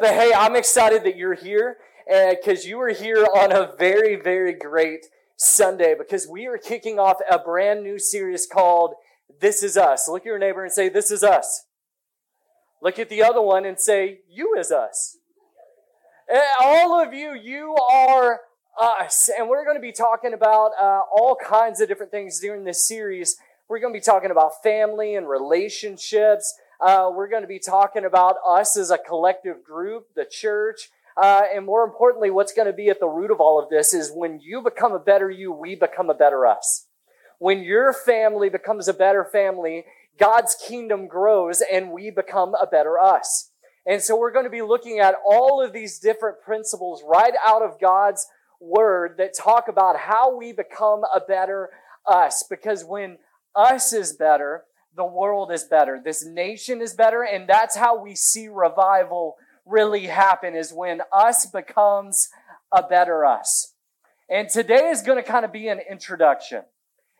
but hey, I'm excited that you're here because uh, you are here on a very, very great Sunday because we are kicking off a brand new series called This Is Us. Look at your neighbor and say, This is us. Look at the other one and say, You is us. And all of you, you are us. And we're going to be talking about uh, all kinds of different things during this series. We're going to be talking about family and relationships. Uh, we're going to be talking about us as a collective group, the church. Uh, and more importantly, what's going to be at the root of all of this is when you become a better you, we become a better us. When your family becomes a better family, God's kingdom grows and we become a better us. And so we're going to be looking at all of these different principles right out of God's word that talk about how we become a better us. Because when us is better, the world is better. This nation is better. And that's how we see revival really happen is when us becomes a better us. And today is going to kind of be an introduction.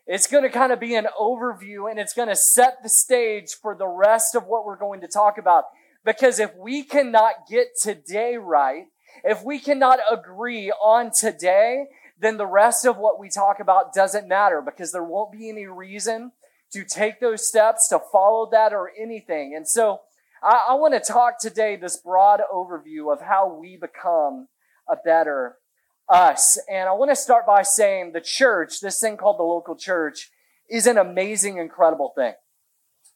It's going to kind of be an overview and it's going to set the stage for the rest of what we're going to talk about. Because if we cannot get today right, if we cannot agree on today, then the rest of what we talk about doesn't matter because there won't be any reason to take those steps, to follow that or anything. And so I, I want to talk today this broad overview of how we become a better us. And I want to start by saying the church, this thing called the local church, is an amazing, incredible thing.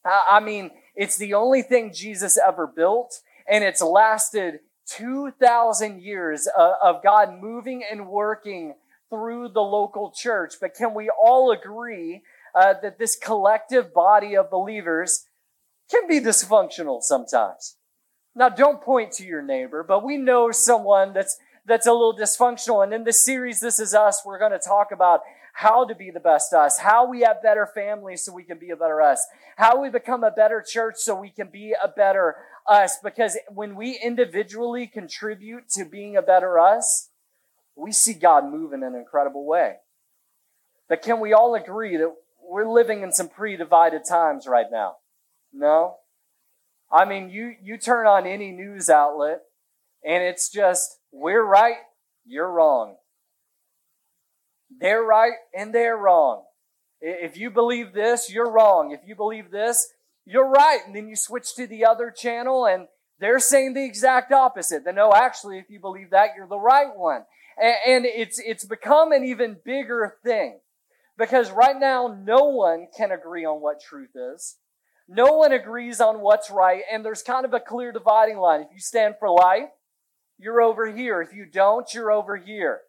I, mean, it's the only thing Jesus ever built, and it's lasted 2,000 years of, of God moving and working through the local church. But can we all agree uh, that this collective body of believers can be dysfunctional sometimes. Now, don't point to your neighbor, but we know someone that's that's a little dysfunctional. And in this series, This Is Us, we're going to talk about how to be the best us, how we have better families so we can be a better us, how we become a better church so we can be a better us. Because when we individually contribute to being a better us, we see God move in an incredible way. But can we all agree that we're living in some pretty divided times right now. No? I mean, you, you turn on any news outlet and it's just, we're right, you're wrong. They're right and they're wrong. If you believe this, you're wrong. If you believe this, you're right. And then you switch to the other channel and they're saying the exact opposite. Then no, actually, if you believe that, you're the right one. And it's, it's become an even bigger thing. Because right now, no one can agree on what truth is. No one agrees on what's right, and there's kind of a clear dividing line. If you stand for life, you're over here. If you don't, you're over here.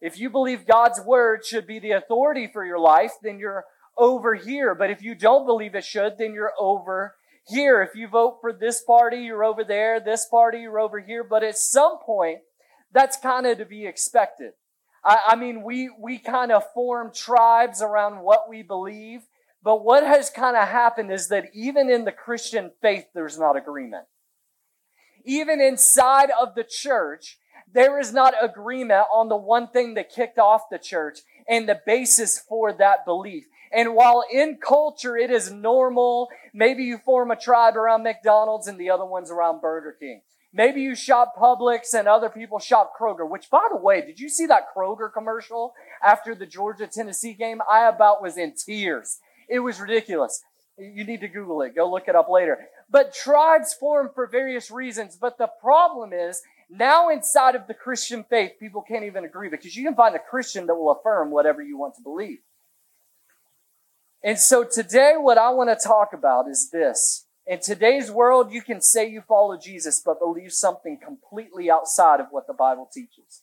If you believe God's word should be the authority for your life, then you're over here. But if you don't believe it should, then you're over here. If you vote for this party, you're over there. This party, you're over here. But at some point, that's kind of to be expected. I, I mean, we, we kind of form tribes around what we believe. But what has kind of happened is that even in the Christian faith, there's not agreement. Even inside of the church, there is not agreement on the one thing that kicked off the church and the basis for that belief. And while in culture it is normal, maybe you form a tribe around McDonald's and the other one's around Burger King. Maybe you shop Publix and other people shop Kroger, which by the way, did you see that Kroger commercial after the Georgia Tennessee game? I about was in tears. It was ridiculous. You need to Google it. Go look it up later. But tribes form for various reasons. But the problem is now inside of the Christian faith, people can't even agree because you can find a Christian that will affirm whatever you want to believe. And so today, what I want to talk about is this. In today's world, you can say you follow Jesus, but believe something completely outside of what the Bible teaches.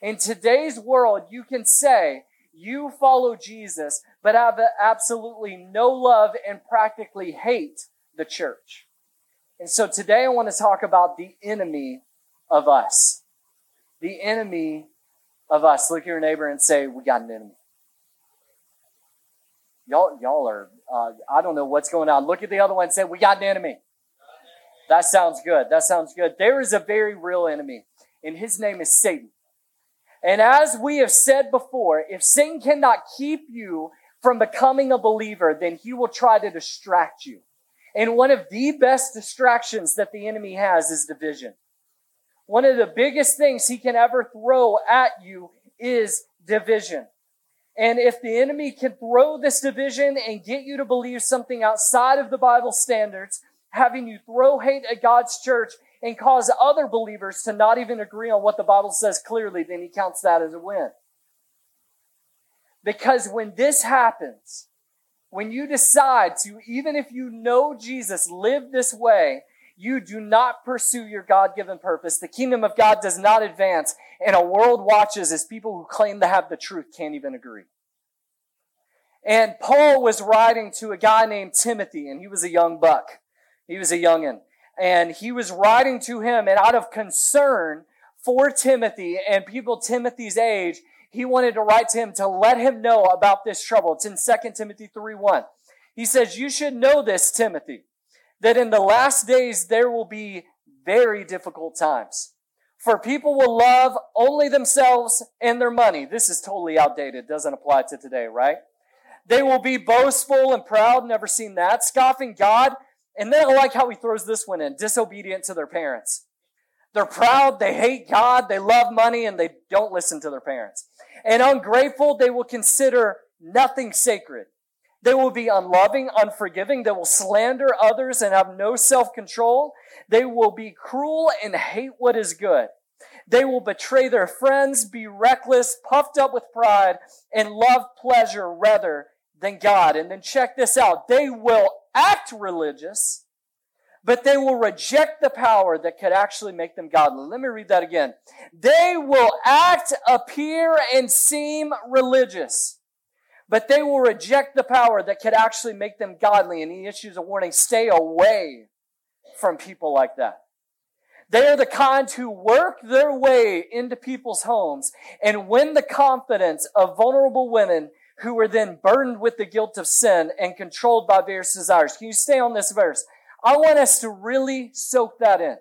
In today's world, you can say you follow Jesus, but have absolutely no love and practically hate the church. And so today I want to talk about the enemy of us. The enemy of us. Look at your neighbor and say, We got an enemy. Y'all, y'all are, uh, I don't know what's going on. Look at the other one and say, We got an enemy. That sounds good. That sounds good. There is a very real enemy, and his name is Satan. And as we have said before, if Satan cannot keep you from becoming a believer, then he will try to distract you. And one of the best distractions that the enemy has is division. one of the biggest things he can ever throw at you is division. And if the enemy can throw this division and get you to believe something outside of the Bible standards, having you throw hate at God's church and cause other believers to not even agree on what the Bible says clearly, then he counts that as a win. Because when this happens, when you decide to, even if you know Jesus, live this way, you do not pursue your God given purpose. The kingdom of God does not advance, and a world watches as people who claim to have the truth can't even agree. And Paul was writing to a guy named Timothy, and he was a young buck. He was a youngin. And he was writing to him, and out of concern for Timothy and people Timothy's age, he wanted to write to him to let him know about this trouble. It's in 2 Timothy 3 1. He says, You should know this, Timothy that in the last days there will be very difficult times. For people will love only themselves and their money. This is totally outdated, doesn't apply to today, right? They will be boastful and proud, never seen that, scoffing God. And then I like how he throws this one in disobedient to their parents. They're proud, they hate God, they love money, and they don't listen to their parents. And ungrateful, they will consider nothing sacred. They will be unloving, unforgiving. They will slander others and have no self control. They will be cruel and hate what is good. They will betray their friends, be reckless, puffed up with pride, and love pleasure rather than God. And then check this out. They will act religious, but they will reject the power that could actually make them godly. Let me read that again. They will act, appear, and seem religious but they will reject the power that could actually make them godly. And he issues a warning stay away from people like that. They are the kind who work their way into people's homes and win the confidence of vulnerable women who are then burdened with the guilt of sin and controlled by various desires. Can you stay on this verse? I want us to really soak that in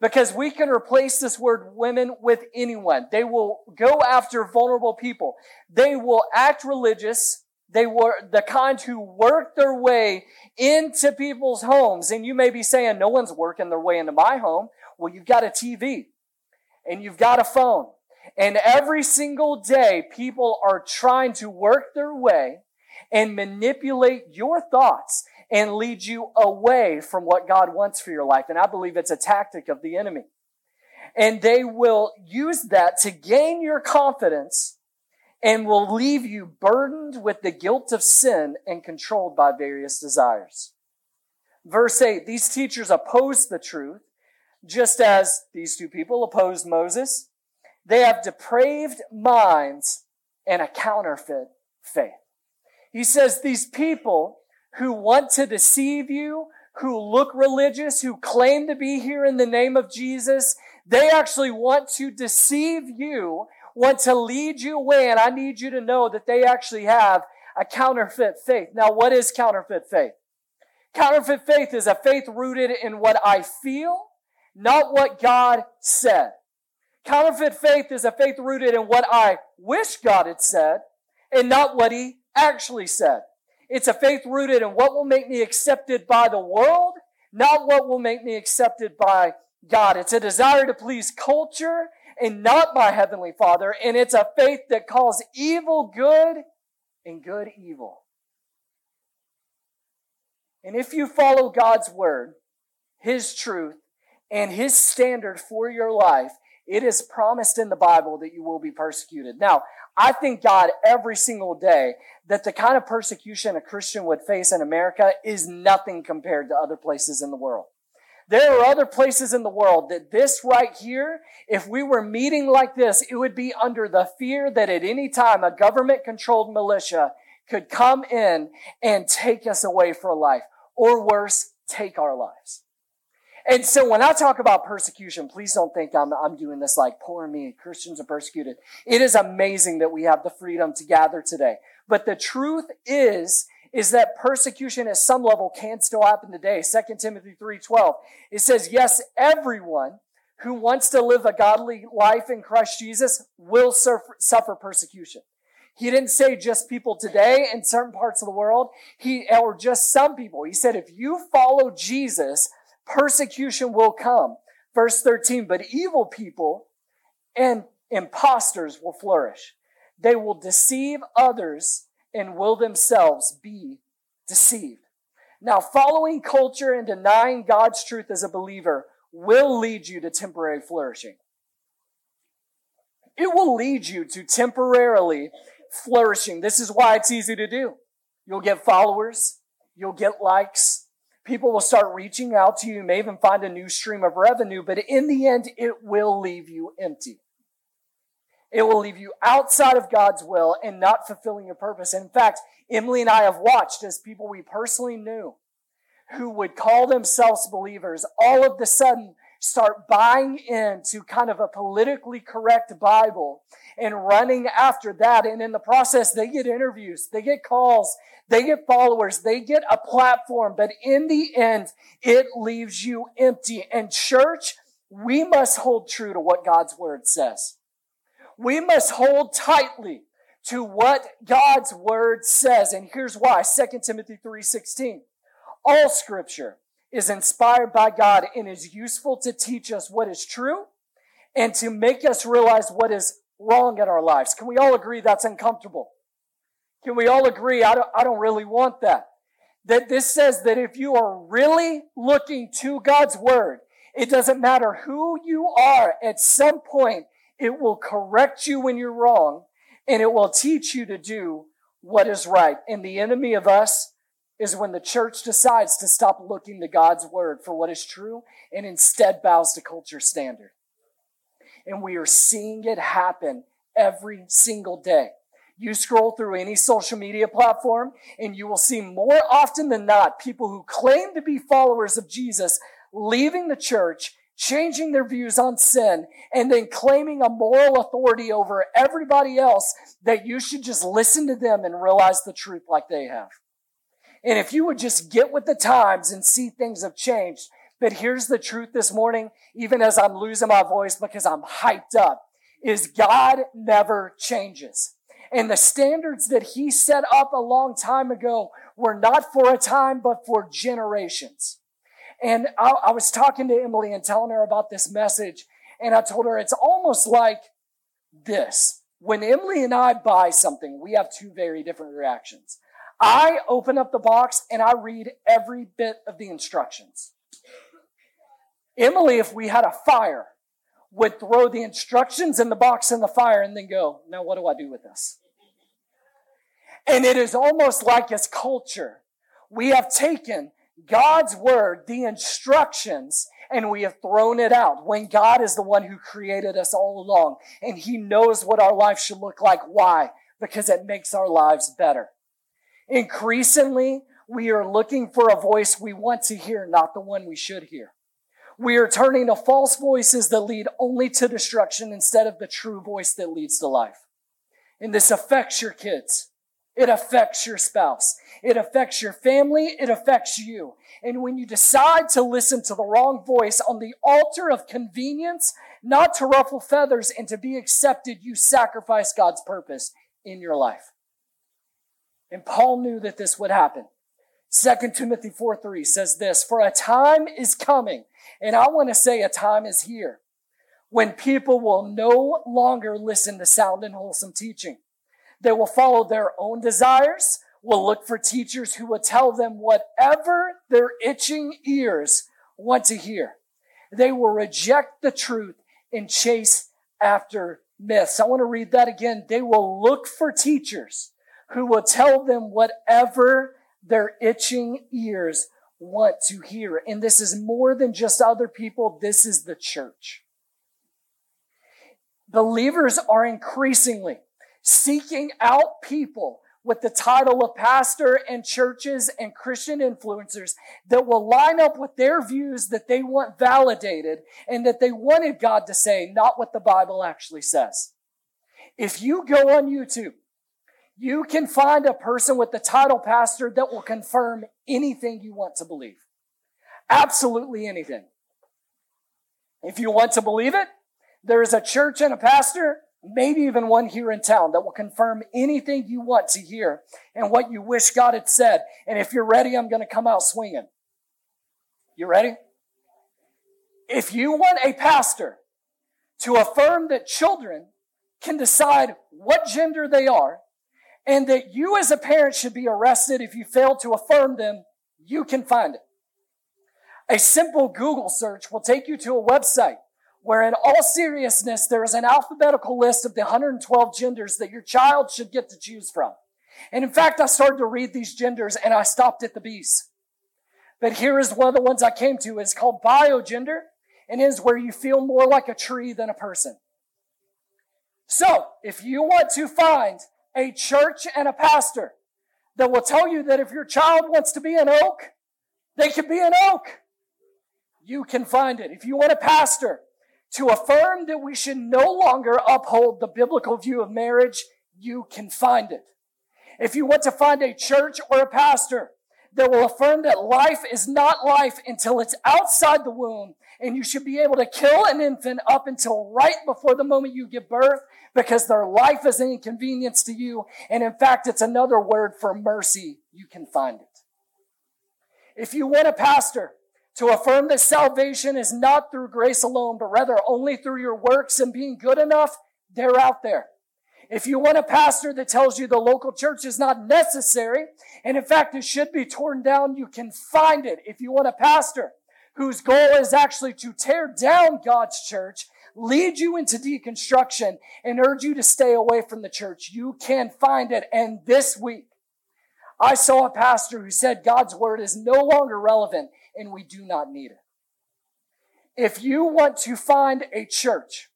because we can replace this word women with anyone. They will go after vulnerable people. They will act religious. They were the kind who work their way into people's homes. And you may be saying, no one's working their way into my home. Well, you've got a TV and you've got a phone. And every single day, people are trying to work their way and manipulate your thoughts and lead you away from what God wants for your life. And I believe it's a tactic of the enemy. And they will use that to gain your confidence and will leave you burdened with the guilt of sin and controlled by various desires. Verse 8, these teachers oppose the truth, just as these two people opposed Moses. They have depraved minds and a counterfeit faith. He says these people who want to deceive you, who look religious, who claim to be here in the name of Jesus, they actually want to deceive you, want to lead you away. And I need you to know that they actually have a counterfeit faith. Now, what is counterfeit faith? Counterfeit faith is a faith rooted in what I feel, not what God said. Counterfeit faith is a faith rooted in what I wish God had said and not what He actually said. It's a faith rooted in what will make me accepted by the world, not what will make me accepted by God. It's a desire to please culture and not my heavenly Father. And it's a faith that calls evil good and good evil. And if you follow God's word, His truth, and His standard for your life, it is promised in the Bible that you will be persecuted. Now, I thank God every single day that the kind of persecution a Christian would face in America is nothing compared to other places in the world. There are other places in the world that this right here, if we were meeting like this, it would be under the fear that at any time a government controlled militia could come in and take us away for life, or worse, take our lives. And so when I talk about persecution, please don't think I'm, I'm doing this like, poor me, Christians are persecuted. It is amazing that we have the freedom to gather today. But the truth is, is that persecution at some level can still happen today. 2 Timothy 3.12. It says, yes, everyone who wants to live a godly life in Christ Jesus will suffer, suffer persecution. He didn't say just people today in certain parts of the world. He, or just some people. He said, if you follow Jesus, persecution will come. Verse 13, but evil people and impostors will flourish. They will deceive others and will themselves be deceived. Now, following culture and denying God's truth as a believer will lead you to temporary flourishing. It will lead you to temporarily flourishing. This is why it's easy to do. You'll get followers. You'll get likes. People will start reaching out to you. You may even find a new stream of revenue, but in the end, it will leave you empty. It will leave you outside of God's will and not fulfilling your purpose. in fact, Emily and I have watched as people we personally knew who would call themselves believers all of the sudden start buying into kind of a politically correct Bible and running after that. And in the process, they get interviews, they get calls, they get followers, they get a platform. But in the end, it leaves you empty. And church, we must hold true to what God's word says. We must hold tightly to what God's word says. And here's why. 2 Timothy 3:16. All scripture is inspired by God and is useful to teach us what is true and to make us realize what is wrong in our lives. Can we all agree that's uncomfortable? Can we all agree? I don't, I don't really want that. That this says that if you are really looking to God's word, it doesn't matter who you are, at some point, it will correct you when you're wrong and it will teach you to do what is right. And the enemy of us is when the church decides to stop looking to God's word for what is true and instead bows to culture standard. And we are seeing it happen every single day. You scroll through any social media platform and you will see more often than not people who claim to be followers of Jesus leaving the church, changing their views on sin, and then claiming a moral authority over everybody else that you should just listen to them and realize the truth like they have. And if you would just get with the times and see things have changed. But here's the truth this morning, even as I'm losing my voice because I'm hyped up, is God never changes. And the standards that he set up a long time ago were not for a time, but for generations. And I, I was talking to Emily and telling her about this message. And I told her it's almost like this. When Emily and I buy something, we have two very different reactions. I open up the box and I read every bit of the instructions. Emily, if we had a fire, would throw the instructions in the box in the fire and then go, now what do I do with this? And it is almost like as culture. We have taken God's word, the instructions, and we have thrown it out when God is the one who created us all along and he knows what our life should look like. Why? Because it makes our lives better. Increasingly, we are looking for a voice we want to hear, not the one we should hear. We are turning to false voices that lead only to destruction instead of the true voice that leads to life. And this affects your kids. It affects your spouse. It affects your family. It affects you. And when you decide to listen to the wrong voice on the altar of convenience, not to ruffle feathers and to be accepted, you sacrifice God's purpose in your life. And Paul knew that this would happen. 2 Timothy 4 3 says this, For a time is coming, and I want to say a time is here, when people will no longer listen to sound and wholesome teaching. They will follow their own desires, will look for teachers who will tell them whatever their itching ears want to hear. They will reject the truth and chase after myths. I want to read that again. They will look for teachers who will tell them whatever their itching ears want to hear. And this is more than just other people. This is the church. Believers are increasingly seeking out people with the title of pastor and churches and Christian influencers that will line up with their views that they want validated and that they wanted God to say, not what the Bible actually says. If you go on YouTube you can find a person with the title pastor that will confirm anything you want to believe. Absolutely anything. If you want to believe it, there is a church and a pastor, maybe even one here in town, that will confirm anything you want to hear and what you wish God had said. And if you're ready, I'm going to come out swinging. You ready? If you want a pastor to affirm that children can decide what gender they are and that you as a parent should be arrested if you fail to affirm them, you can find it. A simple Google search will take you to a website where in all seriousness, there is an alphabetical list of the 112 genders that your child should get to choose from. And in fact, I started to read these genders and I stopped at the B's. But here is one of the ones I came to. It's called biogender and is where you feel more like a tree than a person. So, if you want to find a church and a pastor that will tell you that if your child wants to be an oak, they can be an oak, you can find it. If you want a pastor to affirm that we should no longer uphold the biblical view of marriage, you can find it. If you want to find a church or a pastor that will affirm that life is not life until it's outside the womb, and you should be able to kill an infant up until right before the moment you give birth because their life is an inconvenience to you. And in fact, it's another word for mercy. You can find it. If you want a pastor to affirm that salvation is not through grace alone, but rather only through your works and being good enough, they're out there. If you want a pastor that tells you the local church is not necessary, and in fact it should be torn down, you can find it. If you want a pastor whose goal is actually to tear down God's church, lead you into deconstruction, and urge you to stay away from the church, you can find it. And this week, I saw a pastor who said God's word is no longer relevant and we do not need it. If you want to find a church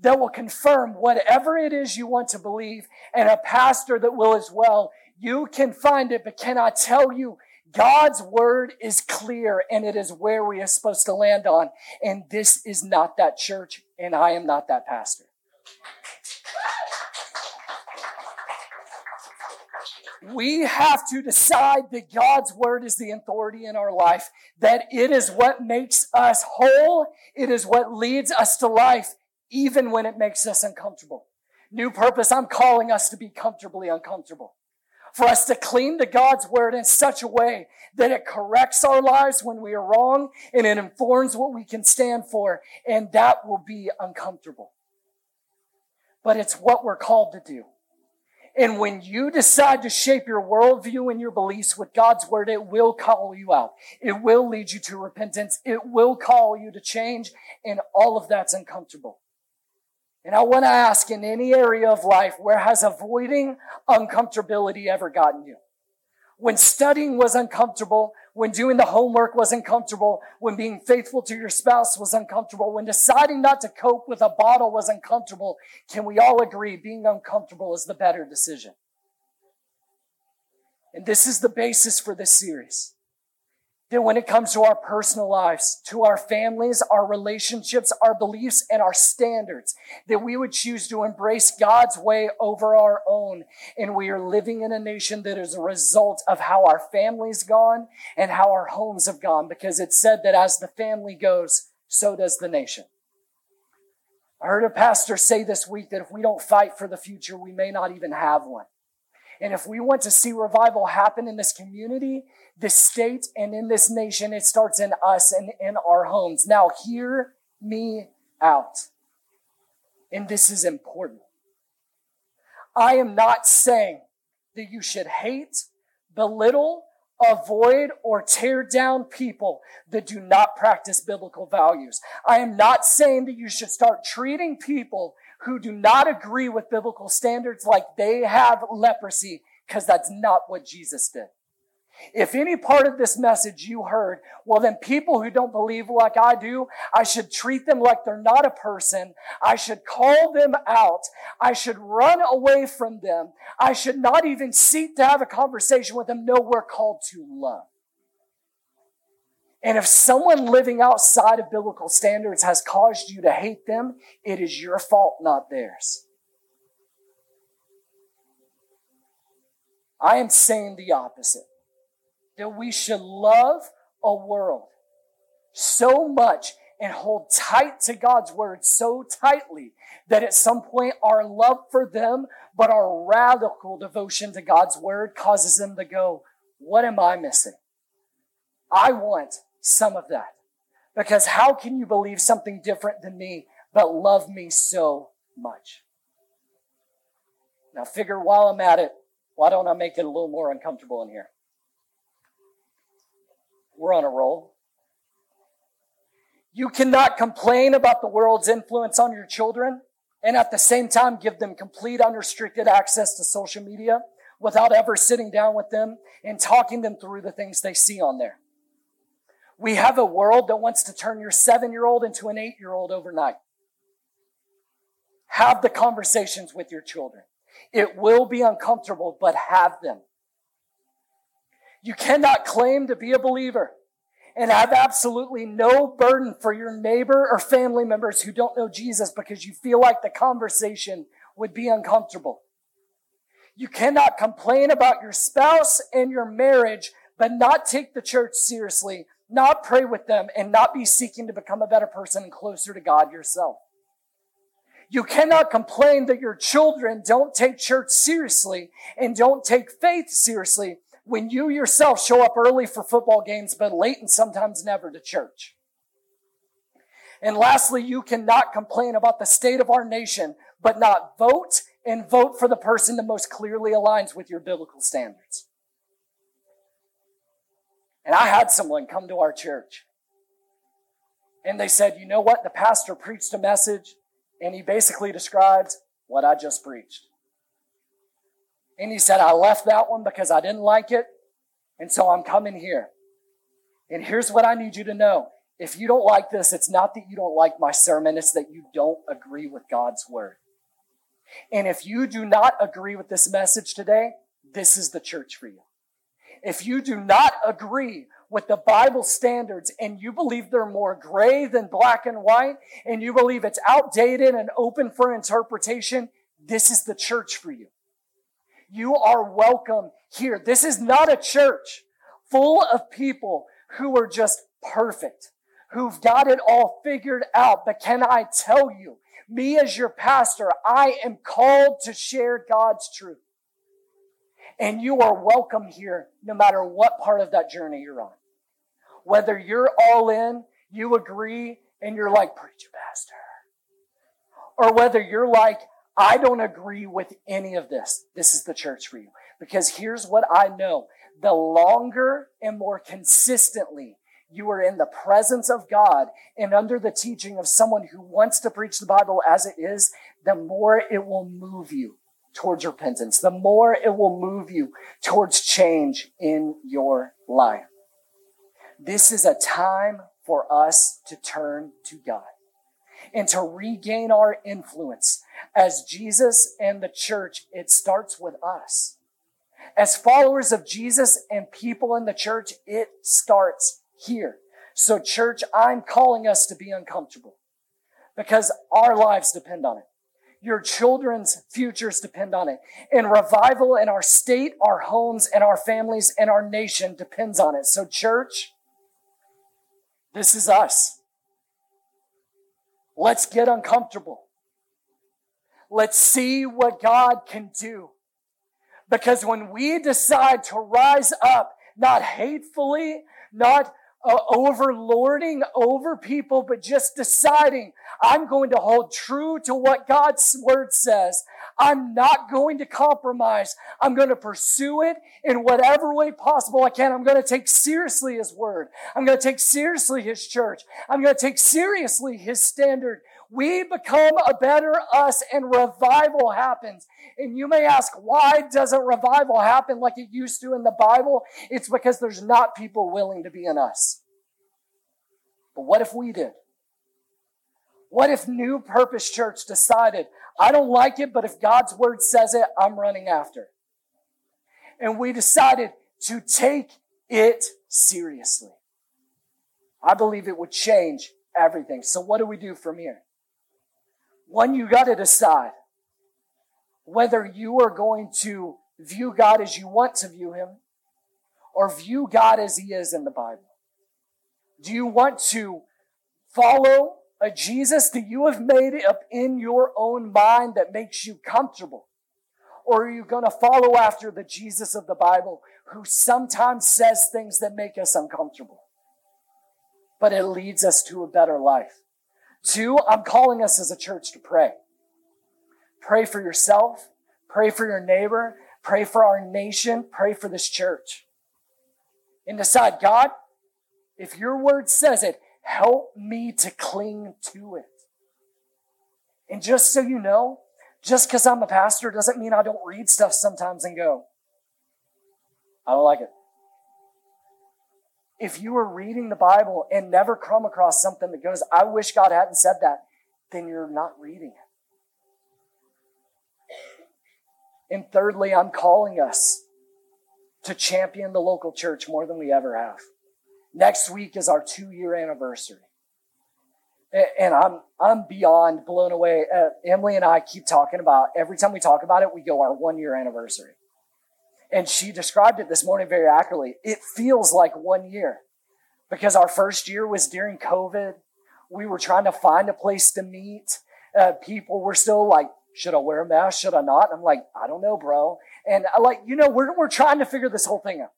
that will confirm whatever it is you want to believe and a pastor that will as well, you can find it, but can I tell you, God's word is clear and it is where we are supposed to land on. And this is not that church, and I am not that pastor. We have to decide that God's word is the authority in our life, that it is what makes us whole, it is what leads us to life, even when it makes us uncomfortable. New purpose, I'm calling us to be comfortably uncomfortable. For us to cling to God's word in such a way that it corrects our lives when we are wrong and it informs what we can stand for. And that will be uncomfortable. But it's what we're called to do. And when you decide to shape your worldview and your beliefs with God's word, it will call you out. It will lead you to repentance. It will call you to change. And all of that's uncomfortable. And I want to ask in any area of life, where has avoiding uncomfortability ever gotten you? When studying was uncomfortable, when doing the homework was uncomfortable, when being faithful to your spouse was uncomfortable, when deciding not to cope with a bottle was uncomfortable, can we all agree being uncomfortable is the better decision? And this is the basis for this series that when it comes to our personal lives, to our families, our relationships, our beliefs, and our standards, that we would choose to embrace God's way over our own. And we are living in a nation that is a result of how our family's gone and how our homes have gone, because it said that as the family goes, so does the nation. I heard a pastor say this week that if we don't fight for the future, we may not even have one. And if we want to see revival happen in this community, this state, and in this nation, it starts in us and in our homes. Now, hear me out. And this is important. I am not saying that you should hate, belittle, avoid, or tear down people that do not practice biblical values. I am not saying that you should start treating people who do not agree with biblical standards like they have leprosy, because that's not what Jesus did. If any part of this message you heard, well, then people who don't believe like I do, I should treat them like they're not a person. I should call them out. I should run away from them. I should not even seek to have a conversation with them. No, we're called to love. And if someone living outside of biblical standards has caused you to hate them, it is your fault, not theirs. I am saying the opposite that we should love a world so much and hold tight to God's word so tightly that at some point our love for them, but our radical devotion to God's word causes them to go, What am I missing? I want some of that. Because how can you believe something different than me, but love me so much? Now, figure while I'm at it, why don't I make it a little more uncomfortable in here? We're on a roll. You cannot complain about the world's influence on your children and at the same time give them complete unrestricted access to social media without ever sitting down with them and talking them through the things they see on there. We have a world that wants to turn your seven year old into an eight year old overnight. Have the conversations with your children. It will be uncomfortable, but have them. You cannot claim to be a believer and have absolutely no burden for your neighbor or family members who don't know Jesus because you feel like the conversation would be uncomfortable. You cannot complain about your spouse and your marriage, but not take the church seriously, not pray with them, and not be seeking to become a better person and closer to God yourself. You cannot complain that your children don't take church seriously and don't take faith seriously, when you yourself show up early for football games, but late and sometimes never to church. And lastly, you cannot complain about the state of our nation, but not vote and vote for the person that most clearly aligns with your biblical standards. And I had someone come to our church. And they said, you know what? The pastor preached a message, and he basically described what I just preached. And he said, I left that one because I didn't like it. And so I'm coming here. And here's what I need you to know. If you don't like this, it's not that you don't like my sermon, it's that you don't agree with God's word. And if you do not agree with this message today, this is the church for you. If you do not agree with the Bible standards and you believe they're more gray than black and white, and you believe it's outdated and open for interpretation, this is the church for you. You are welcome here. This is not a church full of people who are just perfect, who've got it all figured out. But can I tell you, me as your pastor, I am called to share God's truth. And you are welcome here no matter what part of that journey you're on. Whether you're all in, you agree, and you're like, preacher pastor. Or whether you're like, I don't agree with any of this. This is the church for you. Because here's what I know. The longer and more consistently you are in the presence of God and under the teaching of someone who wants to preach the Bible as it is, the more it will move you towards repentance, the more it will move you towards change in your life. This is a time for us to turn to God and to regain our influence. As Jesus and the church, it starts with us. As followers of Jesus and people in the church, it starts here. So, church, I'm calling us to be uncomfortable because our lives depend on it. Your children's futures depend on it. And revival in our state, our homes, and our families and our nation depends on it. So, church, this is us. Let's get uncomfortable. Let's see what God can do. Because when we decide to rise up, not hatefully, not uh, overlording over people, but just deciding I'm going to hold true to what God's word says. I'm not going to compromise. I'm going to pursue it in whatever way possible I can. I'm going to take seriously His word. I'm going to take seriously His church. I'm going to take seriously His standard we become a better us and revival happens. And you may ask, why doesn't revival happen like it used to in the Bible? It's because there's not people willing to be in us. But what if we did? What if New Purpose Church decided, I don't like it, but if God's word says it, I'm running after? And we decided to take it seriously. I believe it would change everything. So, what do we do from here? One, you got to decide whether you are going to view God as you want to view Him or view God as He is in the Bible. Do you want to follow a Jesus that you have made up in your own mind that makes you comfortable? Or are you going to follow after the Jesus of the Bible who sometimes says things that make us uncomfortable? but it leads us to a better life. Two, I'm calling us as a church to pray. Pray for yourself, pray for your neighbor, pray for our nation, pray for this church. And decide, God, if your word says it, help me to cling to it. And just so you know, just because I'm a pastor doesn't mean I don't read stuff sometimes and go, I don't like it. If you are reading the Bible and never come across something that goes, I wish God hadn't said that, then you're not reading it. And thirdly, I'm calling us to champion the local church more than we ever have. Next week is our two year anniversary. And I'm, I'm beyond blown away. Uh, Emily and I keep talking about, every time we talk about it, we go our one year anniversary. And she described it this morning very accurately. It feels like one year because our first year was during COVID. We were trying to find a place to meet. Uh, people were still like, should I wear a mask? Should I not? I'm like, I don't know, bro. And I like, you know, we're, we're trying to figure this whole thing out.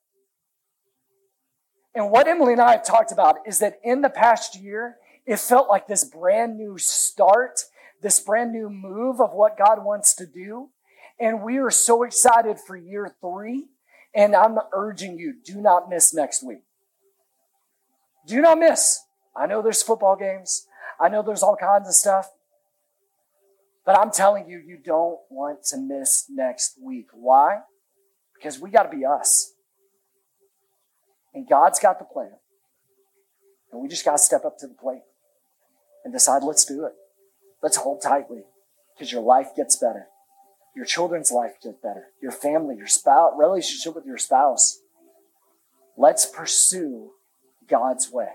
And what Emily and I have talked about is that in the past year, it felt like this brand new start, this brand new move of what God wants to do. And we are so excited for year three. And I'm urging you, do not miss next week. Do not miss. I know there's football games. I know there's all kinds of stuff. But I'm telling you, you don't want to miss next week. Why? Because we got to be us. And God's got the plan. And we just got to step up to the plate and decide, let's do it. Let's hold tightly because your life gets better. Your children's life gets better. Your family, your spouse, relationship with your spouse. Let's pursue God's way.